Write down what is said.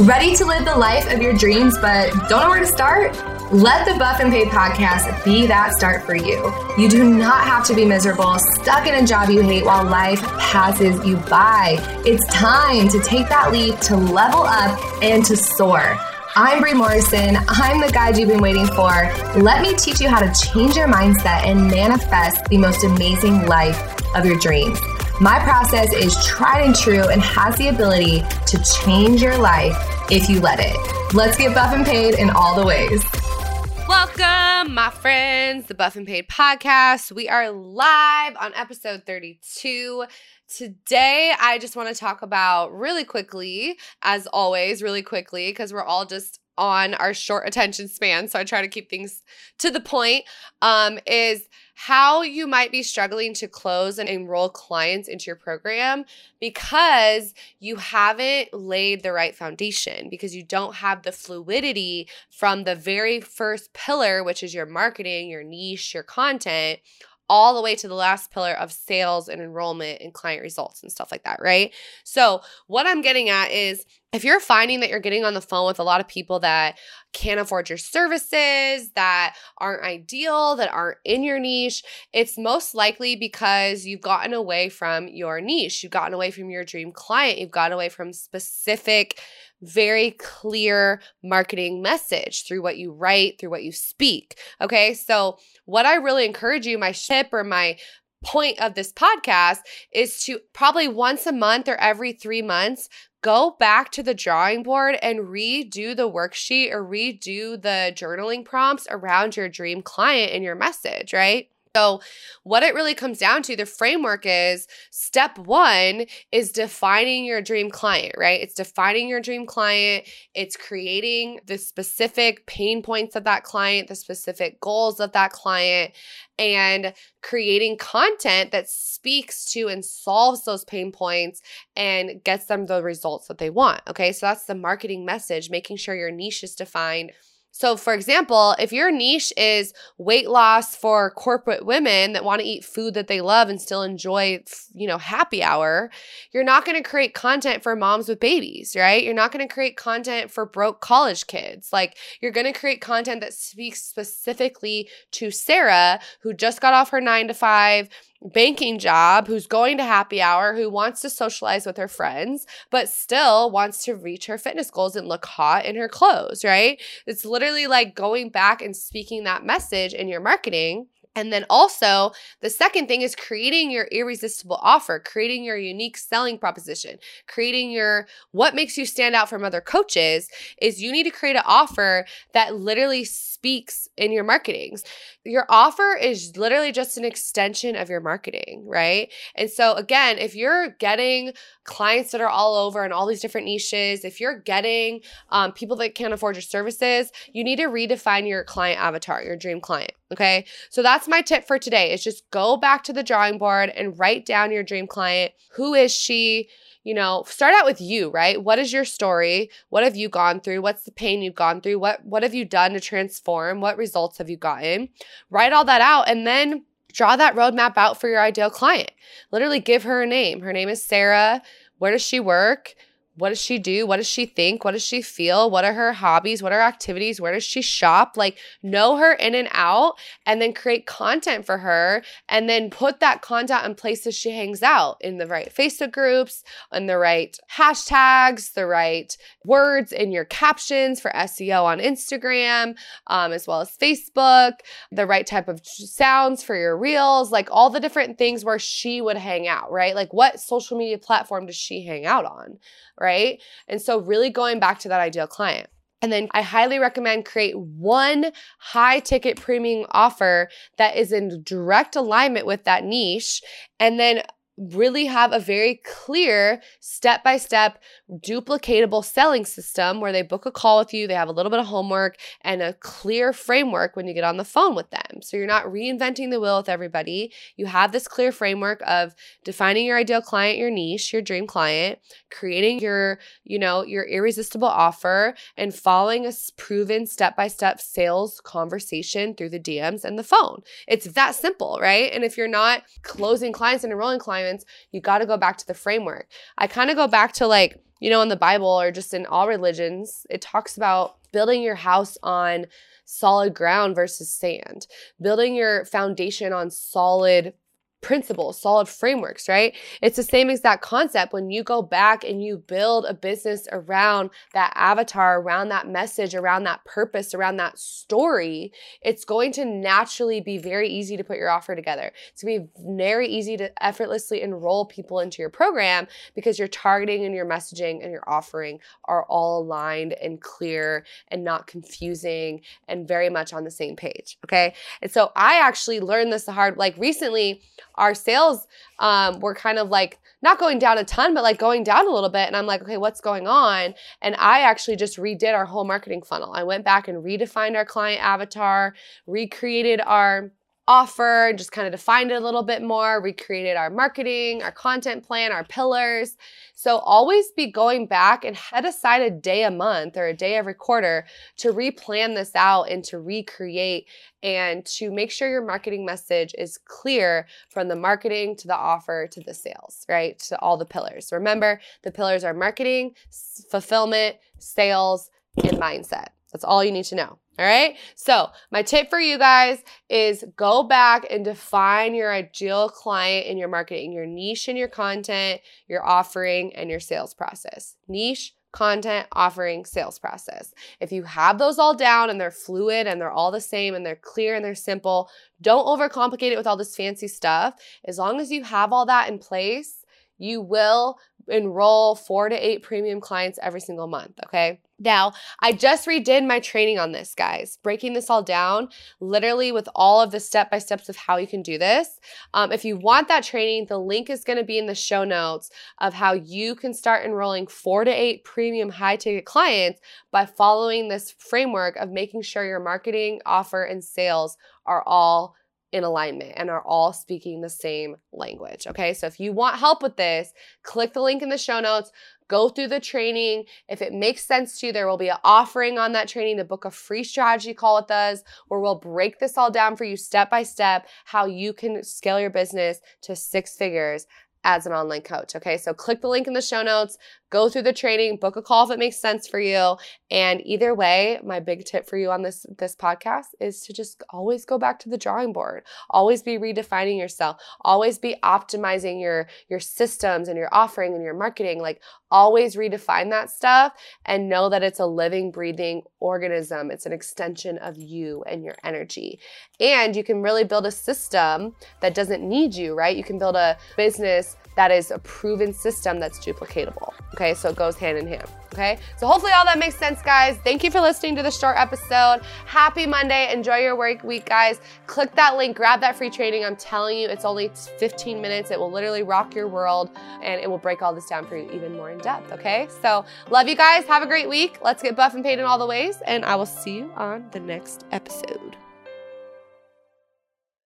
Ready to live the life of your dreams, but don't know where to start? Let the Buff and Paid podcast be that start for you. You do not have to be miserable, stuck in a job you hate while life passes you by. It's time to take that leap to level up and to soar. I'm Bri Morrison. I'm the guide you've been waiting for. Let me teach you how to change your mindset and manifest the most amazing life of your dreams. My process is tried and true and has the ability to change your life if you let it. Let's get buff and paid in all the ways. Welcome, my friends, the Buff and Paid podcast. We are live on episode 32. Today, I just want to talk about really quickly, as always, really quickly, because we're all just on our short attention span. So I try to keep things to the point. Um, is how you might be struggling to close and enroll clients into your program because you haven't laid the right foundation, because you don't have the fluidity from the very first pillar, which is your marketing, your niche, your content all the way to the last pillar of sales and enrollment and client results and stuff like that, right? So, what I'm getting at is if you're finding that you're getting on the phone with a lot of people that can't afford your services, that aren't ideal, that aren't in your niche, it's most likely because you've gotten away from your niche. You've gotten away from your dream client. You've gotten away from specific, very clear marketing message through what you write, through what you speak. Okay. So, what I really encourage you, my ship or my point of this podcast is to probably once a month or every three months go back to the drawing board and redo the worksheet or redo the journaling prompts around your dream client and your message, right? So, what it really comes down to, the framework is step one is defining your dream client, right? It's defining your dream client, it's creating the specific pain points of that client, the specific goals of that client, and creating content that speaks to and solves those pain points and gets them the results that they want. Okay, so that's the marketing message, making sure your niche is defined so, for example, if your niche is weight loss for corporate women that want to eat food that they love and still enjoy, you know, happy hour, you're not going to create content for moms with babies, right? You're not going to create content for broke college kids. Like, you're going to create content that speaks specifically to Sarah, who just got off her nine to five banking job who's going to happy hour, who wants to socialize with her friends, but still wants to reach her fitness goals and look hot in her clothes, right? It's literally like going back and speaking that message in your marketing and then also, the second thing is creating your irresistible offer, creating your unique selling proposition, creating your what makes you stand out from other coaches is you need to create an offer that literally speaks in your marketings. Your offer is literally just an extension of your marketing, right? And so again, if you're getting clients that are all over and all these different niches, if you're getting um, people that can't afford your services, you need to redefine your client avatar, your dream client. Okay. So that's my tip for today is just go back to the drawing board and write down your dream client. Who is she? You know, start out with you, right? What is your story? What have you gone through? What's the pain you've gone through? What what have you done to transform? What results have you gotten? Write all that out and then draw that roadmap out for your ideal client. Literally give her a name. Her name is Sarah. Where does she work? What does she do? What does she think? What does she feel? What are her hobbies? What are activities? Where does she shop? Like, know her in and out and then create content for her and then put that content in places she hangs out in the right Facebook groups, in the right hashtags, the right words in your captions for SEO on Instagram, um, as well as Facebook, the right type of sounds for your reels, like all the different things where she would hang out, right? Like, what social media platform does she hang out on? right? And so, really going back to that ideal client. And then I highly recommend create one high ticket premium offer that is in direct alignment with that niche and then really have a very clear step by step duplicatable selling system where they book a call with you, they have a little bit of homework and a clear framework when you get on the phone with them. So you're not reinventing the wheel with everybody. You have this clear framework of defining your ideal client, your niche, your dream client, creating your, you know, your irresistible offer and following a proven step by step sales conversation through the DMs and the phone. It's that simple, right? And if you're not closing clients and enrolling clients assignments, you got to go back to the framework. I kind of go back to like, you know, in the Bible or just in all religions, it talks about building your house on solid ground versus sand, building your foundation on solid principles, solid frameworks, right? It's the same exact concept when you go back and you build a business around that avatar, around that message, around that purpose, around that story, it's going to naturally be very easy to put your offer together. It's going to be very easy to effortlessly enroll people into your program because your targeting and your messaging and your offering are all aligned and clear and not confusing and very much on the same page, okay? And so I actually learned this the hard like recently our sales um, were kind of like not going down a ton, but like going down a little bit. And I'm like, okay, what's going on? And I actually just redid our whole marketing funnel. I went back and redefined our client avatar, recreated our offer, just kind of defined it a little bit more, recreated our marketing, our content plan, our pillars. So always be going back and head aside a day a month or a day every quarter to replan this out and to recreate and to make sure your marketing message is clear from the marketing to the offer to the sales, right? To all the pillars. Remember, the pillars are marketing, fulfillment, sales, and mindset. That's all you need to know. All right. So, my tip for you guys is go back and define your ideal client in your marketing, your niche in your content, your offering, and your sales process. Niche, content, offering, sales process. If you have those all down and they're fluid and they're all the same and they're clear and they're simple, don't overcomplicate it with all this fancy stuff. As long as you have all that in place, you will enroll four to eight premium clients every single month. Okay. Now, I just redid my training on this, guys, breaking this all down, literally with all of the step by steps of how you can do this. Um, if you want that training, the link is going to be in the show notes of how you can start enrolling four to eight premium high ticket clients by following this framework of making sure your marketing, offer, and sales are all in alignment and are all speaking the same language. Okay, so if you want help with this, click the link in the show notes. Go through the training. If it makes sense to you, there will be an offering on that training to book a free strategy call with us where we'll break this all down for you step by step how you can scale your business to six figures as an online coach. Okay, so click the link in the show notes, go through the training, book a call if it makes sense for you. And either way, my big tip for you on this this podcast is to just always go back to the drawing board. Always be redefining yourself. Always be optimizing your your systems and your offering and your marketing. Like always redefine that stuff and know that it's a living, breathing organism. It's an extension of you and your energy. And you can really build a system that doesn't need you, right? You can build a business that is a proven system that's duplicatable. Okay, so it goes hand in hand. Okay, so hopefully all that makes sense, guys. Thank you for listening to the short episode. Happy Monday. Enjoy your work week, guys. Click that link, grab that free training. I'm telling you, it's only 15 minutes. It will literally rock your world and it will break all this down for you even more in depth. Okay, so love you guys. Have a great week. Let's get buff and paid in all the ways, and I will see you on the next episode.